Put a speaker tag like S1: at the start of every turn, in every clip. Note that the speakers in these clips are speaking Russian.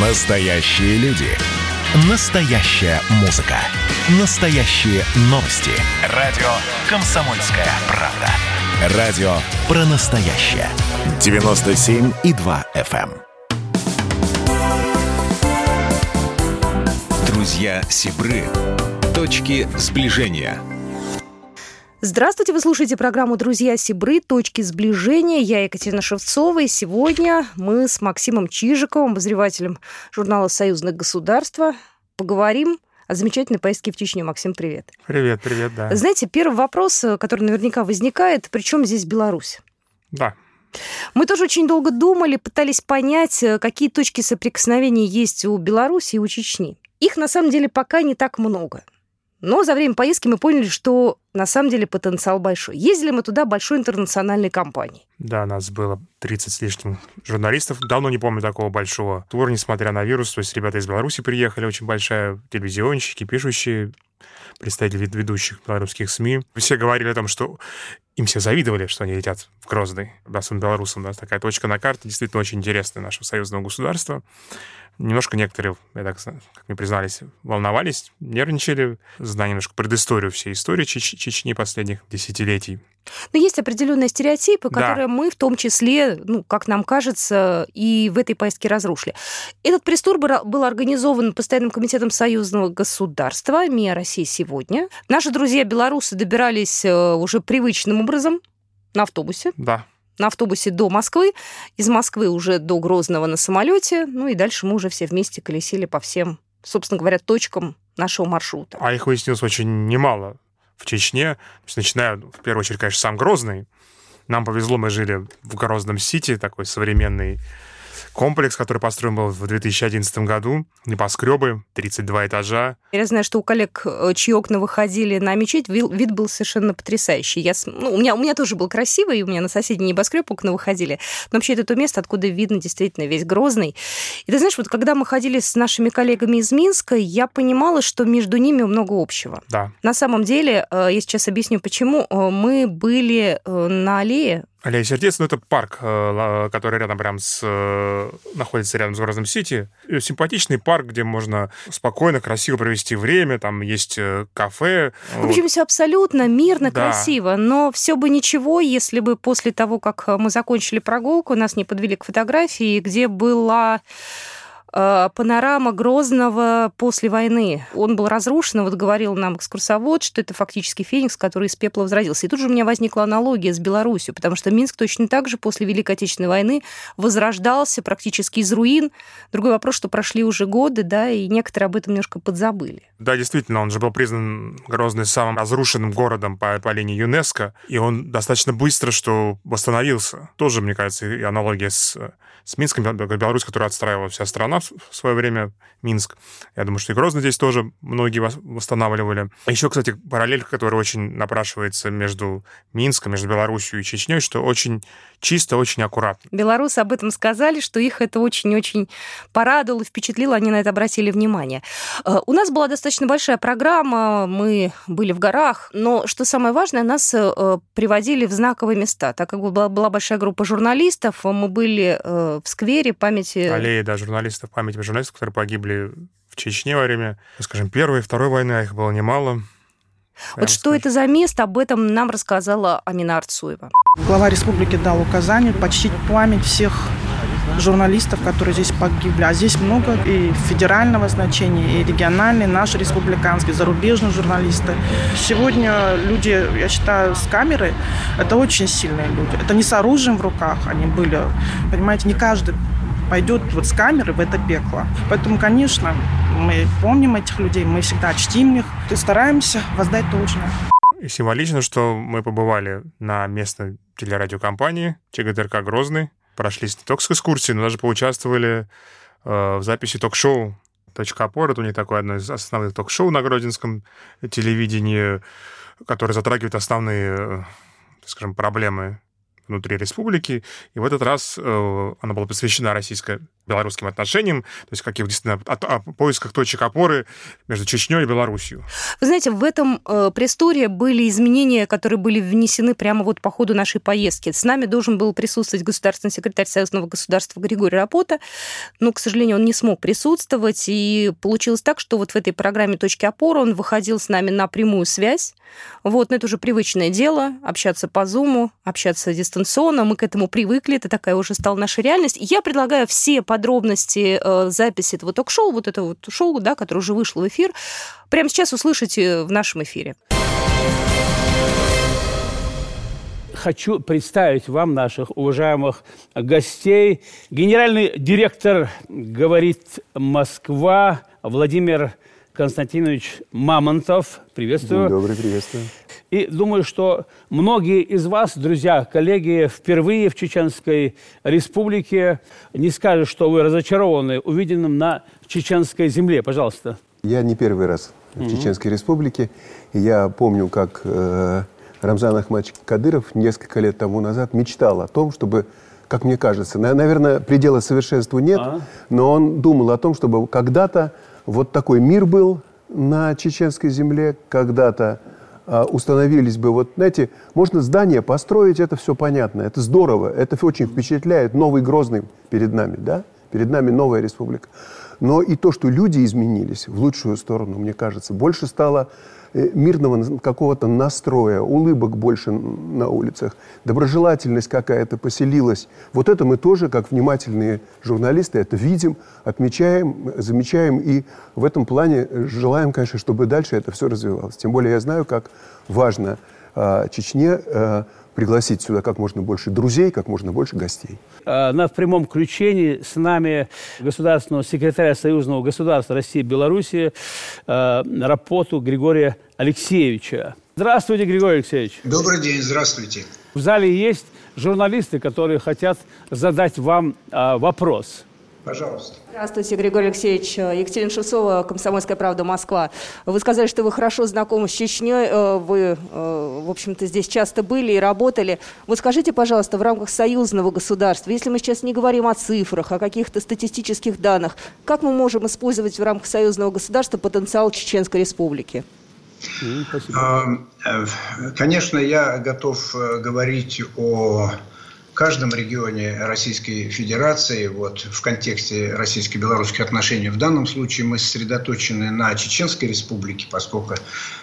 S1: Настоящие люди. Настоящая музыка. Настоящие новости. Радио «Комсомольская правда». Радио про настоящее. 97,2 FM. эм. Друзья Сибры. Точки сближения.
S2: Здравствуйте, вы слушаете программу «Друзья Сибры. Точки сближения». Я Екатерина Шевцова, и сегодня мы с Максимом Чижиковым, обозревателем журнала «Союзных государства», поговорим о замечательной поездке в Чечню. Максим, привет.
S3: Привет, привет, да.
S2: Знаете, первый вопрос, который наверняка возникает, причем здесь Беларусь?
S3: Да.
S2: Мы тоже очень долго думали, пытались понять, какие точки соприкосновения есть у Беларуси и у Чечни. Их на самом деле пока не так много. Но за время поездки мы поняли, что на самом деле потенциал большой. Ездили мы туда большой интернациональной компанией.
S3: Да, нас было 30 с лишним журналистов. Давно не помню такого большого тура, несмотря на вирус. То есть ребята из Беларуси приехали, очень большая, телевизионщики, пишущие, представители ведущих белорусских СМИ. Все говорили о том, что им все завидовали, что они летят в Грозный, да, белорусам. Да, такая точка на карте, действительно очень интересная нашего союзного государства. Немножко некоторые, я так, как мне признались, волновались, нервничали, зная немножко предысторию всей истории Чеч- Чечни последних десятилетий.
S2: Но есть определенные стереотипы, которые да. мы в том числе, ну, как нам кажется, и в этой поездке разрушили. Этот пресс-тур был организован Постоянным комитетом союзного государства МИА России сегодня. Наши друзья белорусы добирались э, уже привычным образом на автобусе.
S3: Да
S2: на автобусе до Москвы, из Москвы уже до Грозного на самолете, ну и дальше мы уже все вместе колесили по всем, собственно говоря, точкам нашего маршрута.
S3: А их выяснилось очень немало в Чечне, то есть, начиная, в первую очередь, конечно, сам Грозный. Нам повезло, мы жили в Грозном Сити, такой современный комплекс, который построен был в 2011 году, небоскребы, 32 этажа.
S2: Я знаю, что у коллег, э, чьи окна выходили на мечеть, вид был совершенно потрясающий. Я, ну, у, меня, у меня тоже был красивый, у меня на соседний небоскреб окна выходили. Но вообще это то место, откуда видно действительно весь Грозный. И ты знаешь, вот когда мы ходили с нашими коллегами из Минска, я понимала, что между ними много общего.
S3: Да.
S2: На самом деле, э, я сейчас объясню, почему. Э, мы были на аллее
S3: Аллея Сердец, ну, это парк, э, который рядом прям с... Э, находится рядом с Грозным Сити. Симпатичный парк, где можно спокойно, красиво провести время, там есть э, кафе.
S2: В общем, вот. все абсолютно мирно, да. красиво, но все бы ничего, если бы после того, как мы закончили прогулку, нас не подвели к фотографии, где была Э, панорама Грозного после войны. Он был разрушен, вот говорил нам экскурсовод, что это фактически феникс, который из пепла возродился. И тут же у меня возникла аналогия с Беларусью, потому что Минск точно так же после Великой Отечественной войны возрождался практически из руин. Другой вопрос, что прошли уже годы, да, и некоторые об этом немножко подзабыли.
S3: Да, действительно, он же был признан Грозный самым разрушенным городом по, по линии ЮНЕСКо, и он достаточно быстро, что восстановился. Тоже, мне кажется, и аналогия с с Минском, Беларусь, которую отстраивала вся страна в свое время, Минск. Я думаю, что и Грозный здесь тоже многие восстанавливали. Еще, кстати, параллель, которая очень напрашивается между Минском, между Беларусью и Чечней, что очень чисто, очень аккуратно.
S2: Белорусы об этом сказали, что их это очень-очень порадовало, впечатлило, они на это обратили внимание. Э, у нас была достаточно большая программа, мы были в горах, но, что самое важное, нас э, приводили в знаковые места. Так как была, была большая группа журналистов, мы были э, в сквере памяти...
S3: Аллеи, да, журналистов, памяти журналистов, которые погибли в Чечне во время, скажем, Первой и Второй войны, а их было немало.
S2: Вот что это за место, об этом нам рассказала Амина Арцуева.
S4: Глава республики дал указание почтить память всех журналистов, которые здесь погибли. А здесь много и федерального значения, и региональные, наши республиканские, зарубежные журналисты. Сегодня люди, я считаю, с камерой, это очень сильные люди. Это не с оружием в руках они были. Понимаете, не каждый пойдет вот с камеры в это пекло. Поэтому, конечно, мы помним этих людей, мы всегда чтим их и стараемся воздать должное.
S3: Символично, что мы побывали на местной телерадиокомпании ЧГТРК «Грозный», прошлись не только с экскурсией, но даже поучаствовали э, в записи ток-шоу «Точка опоры». Это у них такое одно из основных ток-шоу на гродинском телевидении, которое затрагивает основные, э, скажем, проблемы внутри республики. И в этот раз э, она была посвящена российско белорусским отношениям, то есть каких действительно о, о поисках точек опоры между Чечней и Белоруссией.
S2: Вы знаете, в этом э, пресс-туре были изменения, которые были внесены прямо вот по ходу нашей поездки. С нами должен был присутствовать государственный секретарь Союзного государства Григорий Рапота, но, к сожалению, он не смог присутствовать, и получилось так, что вот в этой программе «Точки опоры» он выходил с нами на прямую связь. Вот, но это уже привычное дело, общаться по Зуму, общаться дистанционно, мы к этому привыкли, это такая уже стала наша реальность. Я предлагаю все подробности э, записи этого ток-шоу, вот этого вот шоу, да, которое уже вышло в эфир, прямо сейчас услышите в нашем эфире.
S5: Хочу представить вам наших уважаемых гостей. Генеральный директор «Говорит Москва» Владимир Константинович Мамонтов. Приветствую.
S6: День добрый, приветствую.
S5: И думаю, что многие из вас, друзья, коллеги, впервые в Чеченской Республике не скажут, что вы разочарованы увиденным на чеченской земле. Пожалуйста.
S6: Я не первый раз в mm-hmm. Чеченской Республике. Я помню, как э, Рамзан Ахмадович Кадыров несколько лет тому назад мечтал о том, чтобы как мне кажется, наверное, предела совершенству нет, а? но он думал о том, чтобы когда-то вот такой мир был на чеченской земле, когда-то установились бы, вот, знаете, можно здание построить, это все понятно, это здорово, это очень впечатляет, новый Грозный перед нами, да, перед нами новая республика. Но и то, что люди изменились в лучшую сторону, мне кажется, больше стало мирного какого-то настроя, улыбок больше на улицах, доброжелательность какая-то поселилась. Вот это мы тоже, как внимательные журналисты, это видим, отмечаем, замечаем и в этом плане желаем, конечно, чтобы дальше это все развивалось. Тем более я знаю, как важно э, Чечне э, пригласить сюда как можно больше друзей, как можно больше гостей.
S5: А, на прямом включении с нами государственного секретаря Союзного государства России и Беларуси а, Рапоту Григория Алексеевича. Здравствуйте, Григорий Алексеевич.
S7: Добрый день, здравствуйте.
S5: В зале есть журналисты, которые хотят задать вам вопрос.
S7: Пожалуйста.
S2: Здравствуйте, Григорий Алексеевич. Екатерина Шевцова, «Комсомольская правда», Москва. Вы сказали, что вы хорошо знакомы с Чечней, э, вы, э, в общем-то, здесь часто были и работали. Вот скажите, пожалуйста, в рамках союзного государства, если мы сейчас не говорим о цифрах, о каких-то статистических данных, как мы можем использовать в рамках союзного государства потенциал Чеченской Республики?
S7: Спасибо. Э, конечно, я готов говорить о каждом регионе Российской Федерации, вот в контексте российско-белорусских отношений, в данном случае мы сосредоточены на Чеченской Республике, поскольку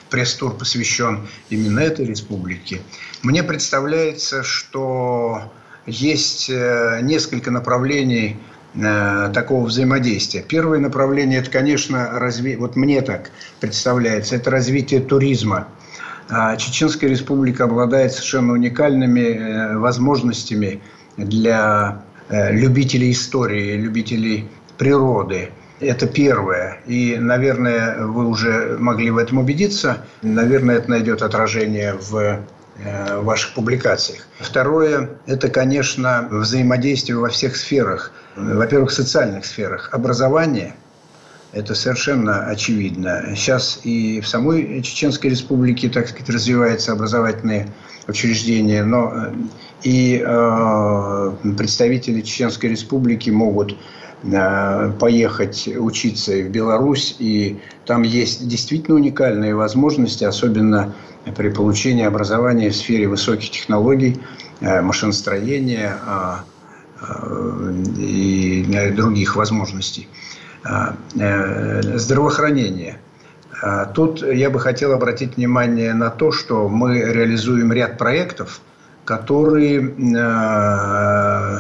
S7: пресс-тур посвящен именно этой республике. Мне представляется, что есть э, несколько направлений э, такого взаимодействия. Первое направление – это, конечно, разви... вот мне так представляется, это развитие туризма – Чеченская республика обладает совершенно уникальными э, возможностями для э, любителей истории, любителей природы. Это первое. И, наверное, вы уже могли в этом убедиться. Наверное, это найдет отражение в э, ваших публикациях. Второе – это, конечно, взаимодействие во всех сферах. Во-первых, в социальных сферах. Образование – это совершенно очевидно. Сейчас и в самой Чеченской Республике, так сказать, развиваются образовательные учреждения, но э, и э, представители Чеченской Республики могут э, поехать учиться в Беларусь, и там есть действительно уникальные возможности, особенно при получении образования в сфере высоких технологий, э, машиностроения э, и других возможностей. А, э, здравоохранения. А, тут я бы хотел обратить внимание на то, что мы реализуем ряд проектов, которые, э,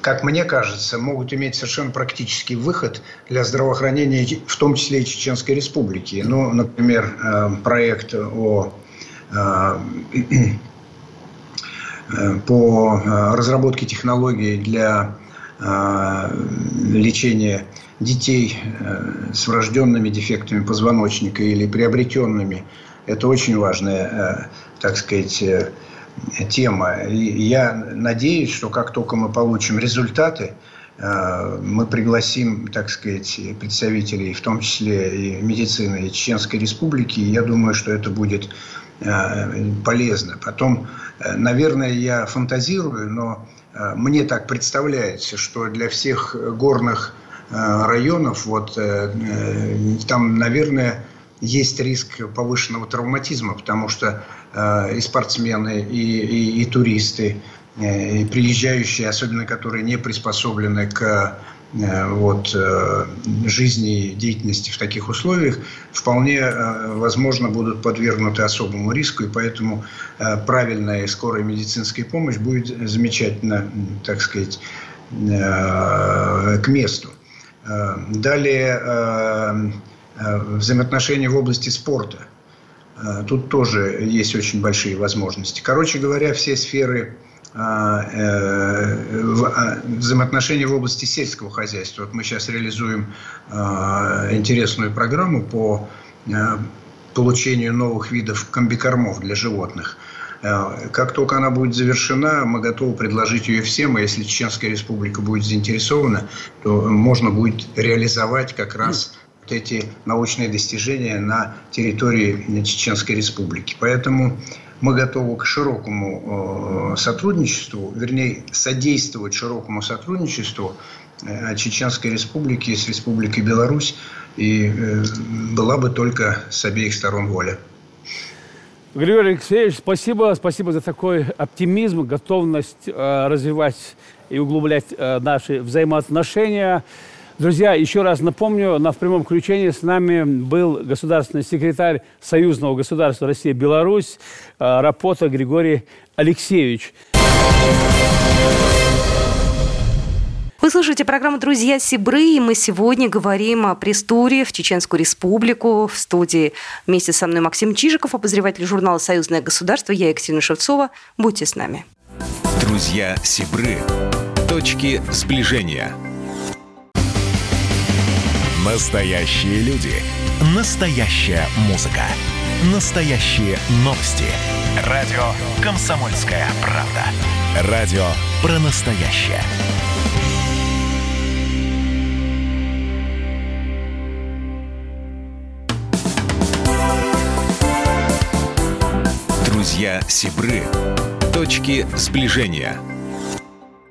S7: как мне кажется, могут иметь совершенно практический выход для здравоохранения, в том числе и Чеченской Республики. Ну, например, проект о по разработке технологий для лечения детей э, с врожденными дефектами позвоночника или приобретенными. Это очень важная, э, так сказать, э, тема. И я надеюсь, что как только мы получим результаты, мы пригласим, так сказать, представителей, в том числе и медицины Чеченской Республики. И я думаю, что это будет полезно. Потом, наверное, я фантазирую, но мне так представляется, что для всех горных районов вот там, наверное, есть риск повышенного травматизма, потому что и спортсмены, и, и, и туристы, и приезжающие, особенно которые не приспособлены к Э, вот, э, жизни и деятельности в таких условиях вполне э, возможно будут подвергнуты особому риску, и поэтому правильная и скорая медицинская помощь будет замечательно, так сказать, к месту. Далее взаимоотношения в области спорта. Тут тоже есть очень большие возможности. Короче говоря, все сферы а, э, взаимоотношения в области сельского хозяйства. Вот мы сейчас реализуем интересную программу по получению новых видов комбикормов для животных. Как только она будет завершена, мы готовы предложить ее всем, и если Чеченская республика будет заинтересована, то можно будет реализовать как раз вот эти научные достижения на территории Чеченской республики. Поэтому мы готовы к широкому э, сотрудничеству, вернее, содействовать широкому сотрудничеству э, Чеченской Республики с Республикой Беларусь, и э, была бы только с обеих сторон воля.
S5: Григорий Алексеевич, спасибо, спасибо за такой оптимизм, готовность э, развивать и углублять э, наши взаимоотношения. Друзья, еще раз напомню, на в прямом включении с нами был государственный секретарь Союзного государства Россия-Беларусь э, Рапота Григорий Алексеевич.
S2: Вы слушаете программу «Друзья Сибры», и мы сегодня говорим о пресс-туре в Чеченскую республику. В студии вместе со мной Максим Чижиков, обозреватель журнала «Союзное государство». Я Екатерина Шевцова. Будьте с нами.
S1: «Друзья Сибры». Точки сближения – Настоящие люди. Настоящая музыка. Настоящие новости. Радио «Комсомольская правда». Радио про настоящее. Друзья Сибры. Точки сближения –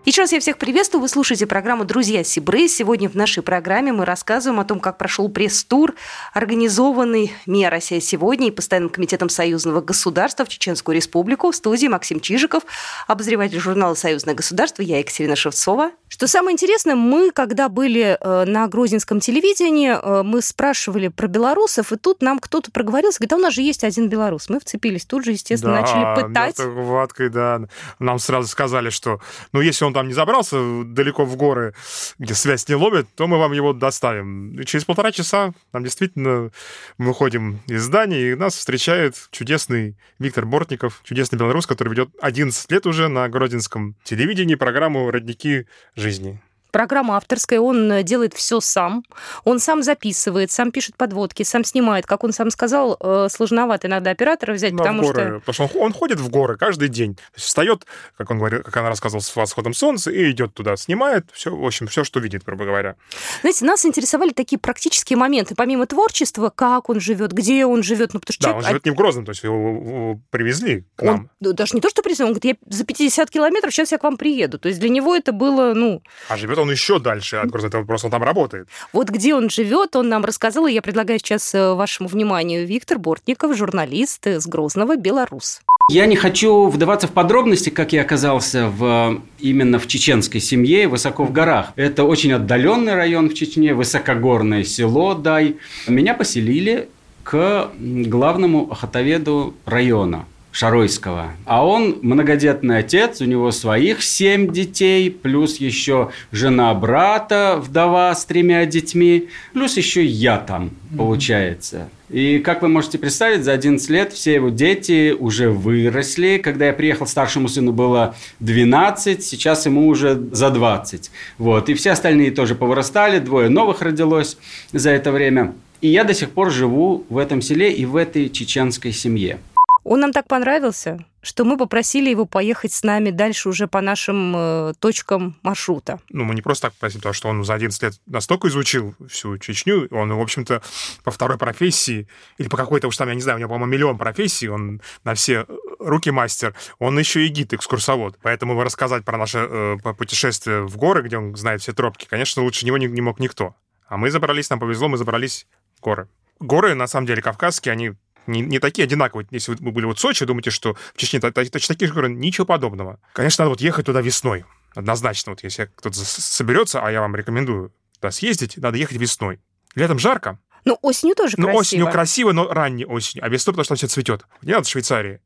S2: еще раз я всех приветствую. Вы слушаете программу «Друзья Сибры». Сегодня в нашей программе мы рассказываем о том, как прошел пресс-тур, организованный МИА «Россия сегодня» и Постоянным комитетом союзного государства в Чеченскую республику. В студии Максим Чижиков, обозреватель журнала «Союзное государство». Я Екатерина Шевцова. Что самое интересное, мы, когда были э, на грузинском телевидении, э, мы спрашивали про белорусов, и тут нам кто-то проговорился, говорит, а у нас же есть один белорус. Мы вцепились тут же, естественно,
S3: да,
S2: начали пытать.
S3: Ваткой, да. Нам сразу сказали, что, ну, если он там не забрался далеко в горы, где связь не ловит, то мы вам его доставим. И через полтора часа нам действительно мы выходим из здания, и нас встречает чудесный Виктор Бортников, чудесный белорус, который ведет 11 лет уже на гродинском телевидении программу «Родники жизни».
S2: Программа авторская, он э, делает все сам. Он сам записывает, сам пишет подводки, сам снимает. Как он сам сказал, э, сложновато иногда оператора взять,
S3: Но
S2: потому
S3: горы,
S2: что...
S3: Потому что он, ходит в горы каждый день. Встает, как он говорит, как она рассказывала, с восходом солнца, и идет туда, снимает все, в общем, все, что видит, грубо говоря.
S2: Знаете, нас интересовали такие практические моменты. Помимо творчества, как он живет, где он живет. Ну, потому
S3: что да, человек... он живет не в Грозном, то есть его привезли к
S2: нам. Он, даже не то, что привезли, он говорит, я за 50 километров сейчас я к вам приеду. То есть для него это было, ну...
S3: А живет он еще дальше от Грозного, это просто он там работает.
S2: Вот где он живет, он нам рассказал, и я предлагаю сейчас э, вашему вниманию Виктор Бортников, журналист из Грозного, белорус.
S8: Я не хочу вдаваться в подробности, как я оказался в, именно в чеченской семье, высоко в горах. Это очень отдаленный район в Чечне, высокогорное село Дай. Меня поселили к главному охотоведу района. Шаройского. А он многодетный отец, у него своих семь детей, плюс еще жена брата, вдова с тремя детьми, плюс еще я там, получается. И как вы можете представить, за 11 лет все его дети уже выросли. Когда я приехал, старшему сыну было 12, сейчас ему уже за 20. Вот. И все остальные тоже повырастали, двое новых родилось за это время. И я до сих пор живу в этом селе и в этой чеченской семье.
S2: Он нам так понравился, что мы попросили его поехать с нами дальше уже по нашим э, точкам маршрута.
S3: Ну, мы не просто так попросили, потому что он за 11 лет настолько изучил всю Чечню, он, в общем-то, по второй профессии, или по какой-то уж там, я не знаю, у него, по-моему, миллион профессий, он на все руки мастер, он еще и гид, экскурсовод. Поэтому рассказать про наше э, путешествие в горы, где он знает все тропки, конечно, лучше него не, не мог никто. А мы забрались, нам повезло, мы забрались в горы. Горы, на самом деле, кавказские, они не, не такие одинаковые. Если вы были вот в Сочи, думаете, что в Чечне точно такие же горы, ничего подобного. Конечно, надо вот ехать туда весной. Однозначно, вот если кто-то соберется, а я вам рекомендую туда съездить, надо ехать весной. Летом жарко.
S2: Ну, осенью тоже
S3: ну,
S2: красиво.
S3: осенью красиво, но ранней осенью. А весной, потому что там все цветет. Не надо в Швейцарии.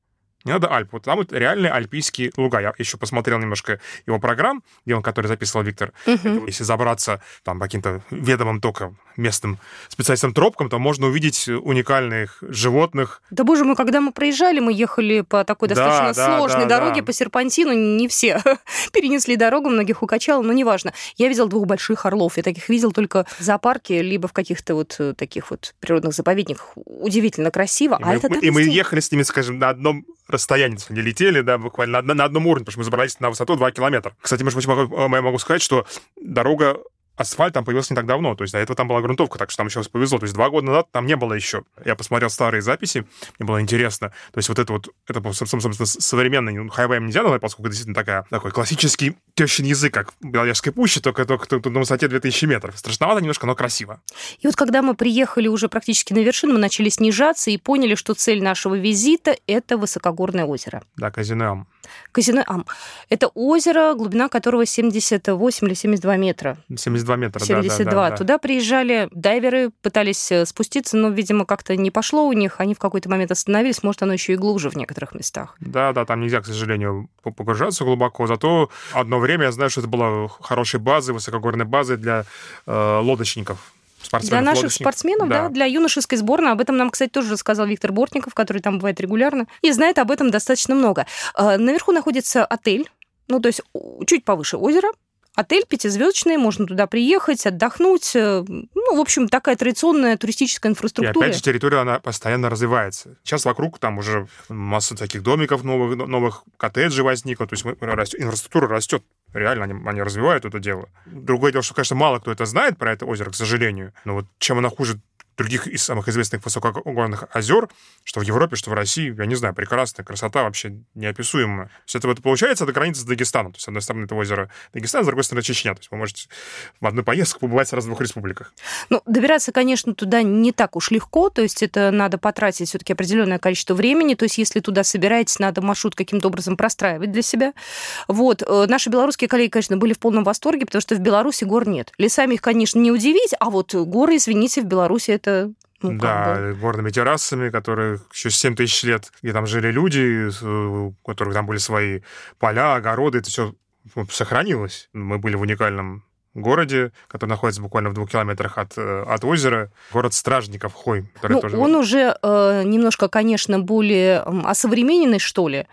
S3: Не надо Альп. Вот там вот реальные альпийские луга. Я еще посмотрел немножко его программ, где он, который записывал Виктор. Угу. Если забраться там по каким-то ведомым только местным специалистам тропкам, то можно увидеть уникальных животных.
S2: Да боже мой, когда мы проезжали, мы ехали по такой достаточно да, сложной да, дороге, да. по серпантину. Не все перенесли дорогу, многих укачало, но неважно. Я видел двух больших орлов. Я таких видел только в зоопарке, либо в каких-то вот э, таких вот природных заповедниках. Удивительно красиво.
S3: И
S2: а
S3: мы,
S2: это
S3: и мы ехали с ними, скажем, на одном расстояние не летели, да, буквально на, на одном уровне, потому что мы забрались на высоту 2 километра. Кстати, может быть, могу, я могу сказать, что дорога асфальт там появился не так давно, то есть до этого там была грунтовка, так что там еще повезло. То есть два года назад там не было еще. Я посмотрел старые записи, мне было интересно. То есть вот это вот, это, собственно, современный, ну, хайвеем нельзя назвать, поскольку это действительно такая, такой классический тещин язык, как в Беловежской пуще, только, только, только на высоте 2000 метров. Страшновато немножко, но красиво.
S2: И вот когда мы приехали уже практически на вершину, мы начали снижаться и поняли, что цель нашего визита — это высокогорное озеро.
S3: Да, Казинеам.
S2: Казинеам. Это озеро, глубина которого 78 или 72 метра.
S3: 72 метра,
S2: 72.
S3: да, да,
S2: да. Туда приезжали дайверы, пытались э, спуститься, но, видимо, как-то не пошло у них. Они в какой-то момент остановились. Может, оно еще и глубже в некоторых местах.
S3: Да, да, там нельзя, к сожалению, погружаться глубоко. Зато одно время я знаю, что это была хорошей базой, высокогорной базой для э, лодочников
S2: для наших спортсменов, да. да, для юношеской сборной. Об этом нам, кстати, тоже рассказал Виктор Бортников, который там бывает регулярно, и знает об этом достаточно много. Э, наверху находится отель, ну, то есть чуть повыше озера, Отель пятизвездочный, можно туда приехать, отдохнуть. Э, ну, в общем, такая традиционная туристическая инфраструктура.
S3: И опять же, территория, она постоянно развивается. Сейчас вокруг там уже масса таких домиков новых, новых коттеджей возникло, то есть инфраструктура растет. Реально они, они развивают это дело. Другое дело, что, конечно, мало кто это знает про это озеро, к сожалению. Но вот чем оно хуже других из самых известных высокогорных озер, что в Европе, что в России, я не знаю, прекрасная красота вообще неописуемая. Все это вот получается до границы с Дагестаном. То есть, с одной стороны, это озеро Дагестан, с другой стороны, Чечня. То есть вы можете в одной поездке побывать сразу в двух республиках.
S2: Ну, добираться, конечно, туда не так уж легко, то есть это надо потратить все-таки определенное количество времени, то есть если туда собираетесь, надо маршрут каким-то образом простраивать для себя. Вот. Э, наши белорусские коллеги, конечно, были в полном восторге, потому что в Беларуси гор нет. Лесами их, конечно, не удивить, а вот горы, извините, в Беларуси это это
S3: ну, да, горными террасами, которые еще 7 тысяч лет, где там жили люди, у которых там были свои поля, огороды, это все сохранилось. Мы были в уникальном городе, который находится буквально в двух километрах от, э, от озера, город Стражников Хой.
S2: ну, тоже... Он уже э, немножко, конечно, более осовремененный, что ли,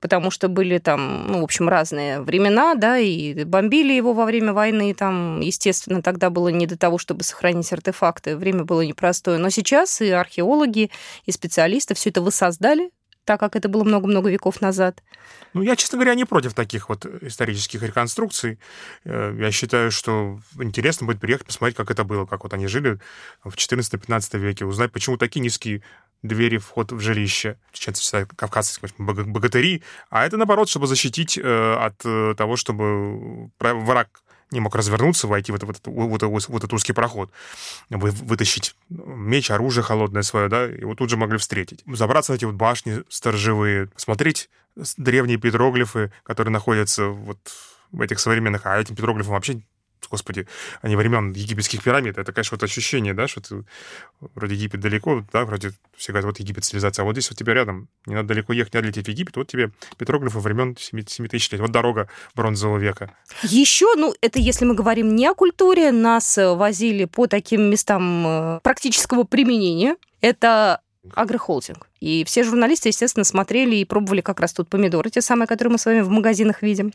S2: потому что были там, ну, в общем, разные времена, да, и бомбили его во время войны, там, естественно, тогда было не до того, чтобы сохранить артефакты, время было непростое. Но сейчас и археологи, и специалисты все это воссоздали, так как это было много-много веков назад.
S3: Ну, я, честно говоря, не против таких вот исторических реконструкций. Э, я считаю, что интересно будет приехать, посмотреть, как это было, как вот они жили в 14-15 веке, узнать, почему такие низкие двери вход в жилище. Сейчас всегда кавказцы богатыри. А это, наоборот, чтобы защитить э, от э, того, чтобы враг не мог развернуться, войти в, это, в, этот, в, этот, в этот узкий проход, вы, вытащить меч, оружие холодное свое, да, и вот тут же могли встретить. Забраться в эти вот башни сторожевые, смотреть древние петроглифы, которые находятся вот в этих современных, а этим петроглифам вообще господи, они времен египетских пирамид. Это, конечно, вот ощущение, да, что ты вроде Египет далеко, да, вроде все говорят, вот Египет цивилизация, а вот здесь вот тебе рядом, не надо далеко ехать, не надо лететь в Египет, вот тебе петроглифы времен 7, 7 тысяч лет, вот дорога бронзового века.
S2: Еще, ну, это если мы говорим не о культуре, нас возили по таким местам э, практического применения. Это агрохолдинг. И все журналисты, естественно, смотрели и пробовали как раз тут помидоры, те самые, которые мы с вами в магазинах видим.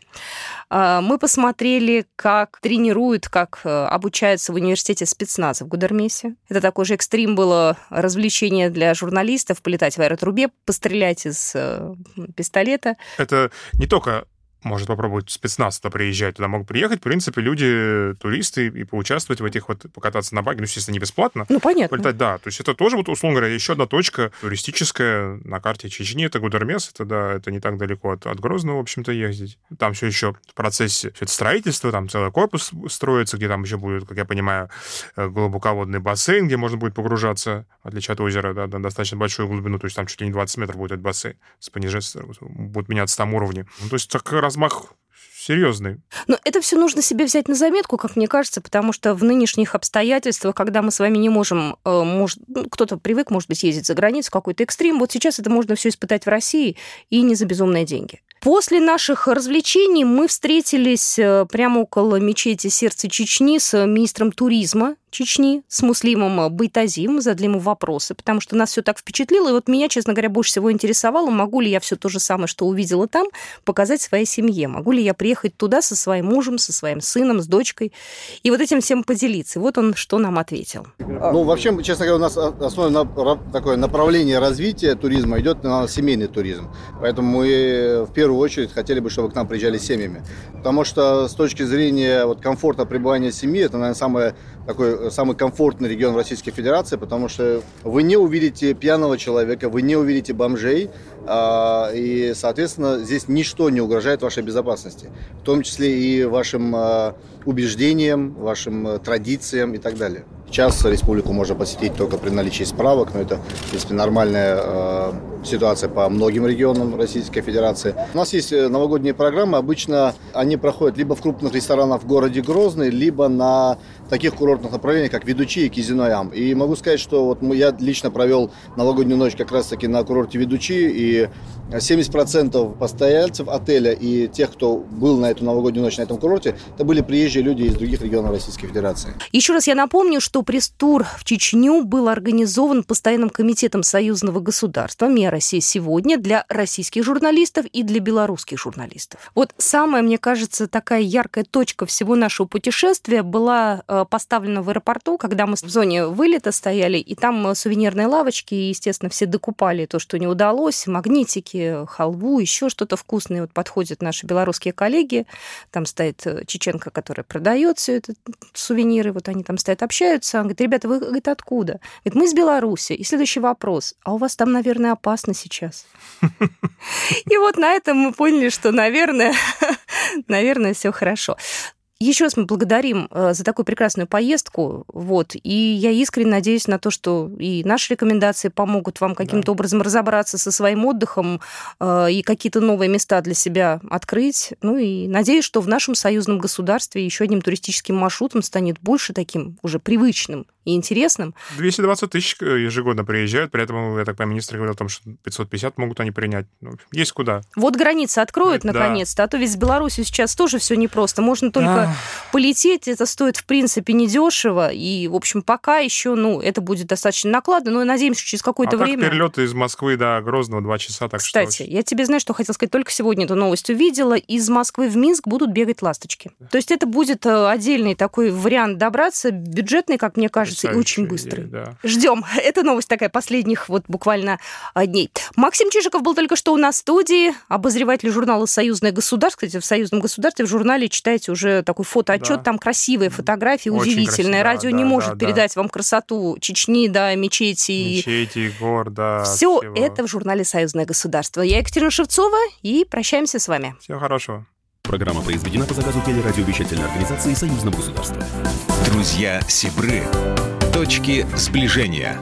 S2: А, мы посмотрели, как тренируют, как э, обучаются в университете спецназа в Гудермесе. Это такой же экстрим было развлечение для журналистов, полетать в аэротрубе, пострелять из э, пистолета.
S3: Это не только может попробовать спецназ туда приезжать, туда могут приехать, в принципе, люди, туристы, и поучаствовать в этих вот, покататься на баге, ну, естественно, не бесплатно.
S2: Ну, понятно.
S3: Полетать, да. То есть это тоже, вот, условно говоря, еще одна точка туристическая на карте Чечни, это Гудермес, это, да, это не так далеко от, от Грозного, в общем-то, ездить. Там все еще в процессе все это строительство, там целый корпус строится, где там еще будет, как я понимаю, э, глубоководный бассейн, где можно будет погружаться, в отличие от озера, да, на достаточно большую глубину, то есть там чуть ли не 20 метров будет этот бассейн, с понижением, будут меняться там уровни. Ну, то есть так размах серьезный.
S2: Но это все нужно себе взять на заметку, как мне кажется, потому что в нынешних обстоятельствах, когда мы с вами не можем, э, может, ну, кто-то привык, может быть, ездить за границу, какой-то экстрим, вот сейчас это можно все испытать в России и не за безумные деньги. После наших развлечений мы встретились э, прямо около мечети Сердца Чечни с министром туризма Чечни с Муслимом Байтазим, задали ему вопросы, потому что нас все так впечатлило. И вот меня, честно говоря, больше всего интересовало, могу ли я все то же самое, что увидела там, показать своей семье. Могу ли я приехать туда со своим мужем, со своим сыном, с дочкой, и вот этим всем поделиться. И вот он что нам ответил.
S9: Ну, вообще, честно говоря, у нас основное такое направление развития туризма идет на семейный туризм. Поэтому мы в первую очередь хотели бы, чтобы к нам приезжали семьями. Потому что с точки зрения вот, комфорта пребывания семьи, это, наверное, самое такой самый комфортный регион Российской Федерации, потому что вы не увидите пьяного человека, вы не увидите бомжей, а, и, соответственно, здесь ничто не угрожает вашей безопасности, в том числе и вашим а, убеждениям, вашим а, традициям и так далее. Сейчас республику можно посетить только при наличии справок, но это, в принципе, нормальная ситуация по многим регионам Российской Федерации. У нас есть э, новогодние программы, обычно они проходят либо в крупных ресторанах в городе Грозный, либо на таких курортных направлениях, как Ведучи и Кизиноям. И могу сказать, что вот я лично провел новогоднюю ночь как раз-таки на курорте Ведучи, и 70% постояльцев отеля и тех, кто был на эту новогоднюю ночь на этом курорте, это были приезжие люди из других регионов Российской Федерации.
S2: Еще раз я напомню, что пресс-тур в Чечню был организован Постоянным комитетом союзного государства «Мия Россия сегодня» для российских журналистов и для белорусских журналистов. Вот самая, мне кажется, такая яркая точка всего нашего путешествия была э, поставлена в аэропорту, когда мы в зоне вылета стояли, и там э, сувенирные лавочки, и, естественно, все докупали то, что не удалось, магнитики, халву, еще что-то вкусное. Вот подходят наши белорусские коллеги, там стоит э, чеченка, которая продает все это, сувениры, вот они там стоят, общаются. Он говорит, ребята, вы говорит, откуда? Говорит, мы из Беларуси. И следующий вопрос, а у вас там, наверное, опасно сейчас? И вот на этом мы поняли, что, наверное, наверное, все хорошо. Еще раз мы благодарим э, за такую прекрасную поездку. Вот. И я искренне надеюсь на то, что и наши рекомендации помогут вам каким-то да. образом разобраться со своим отдыхом э, и какие-то новые места для себя открыть. Ну и надеюсь, что в нашем союзном государстве еще одним туристическим маршрутом станет больше таким уже привычным и интересным.
S3: 220 тысяч э, ежегодно приезжают, при этом, я так понимаю, министр говорил о том, что 550 могут они принять. Ну, есть куда.
S2: Вот границы откроют да. наконец-то, а то ведь с Беларусью сейчас тоже все непросто. Можно только. Полететь, это стоит, в принципе, недешево, и, в общем, пока еще, ну, это будет достаточно накладно, но надеемся, что через какое-то
S3: а
S2: время...
S3: перелеты из Москвы до Грозного 2 часа, так
S2: Кстати,
S3: что...
S2: я тебе, знаешь, что хотел сказать, только сегодня эту новость увидела, из Москвы в Минск будут бегать ласточки. То есть это будет э, отдельный такой вариант добраться, бюджетный, как мне кажется, и очень быстрый. Да. Ждем. Это новость такая последних вот буквально а, дней. Максим Чижиков был только что у нас в студии, обозреватель журнала «Союзное государство». Кстати, в «Союзном государстве» в журнале читаете уже такой фотоотчет, да. там красивые фотографии, Очень удивительные. Красиво, Радио да, не может да, передать да. вам красоту Чечни, да, мечети.
S3: Мечети, гор, да.
S2: Все это в журнале «Союзное государство». Я Екатерина Шевцова, и прощаемся с вами.
S3: Всего хорошего.
S1: Программа произведена по заказу телерадиовещательной организации Союзного государства. Друзья Сибры. Точки сближения.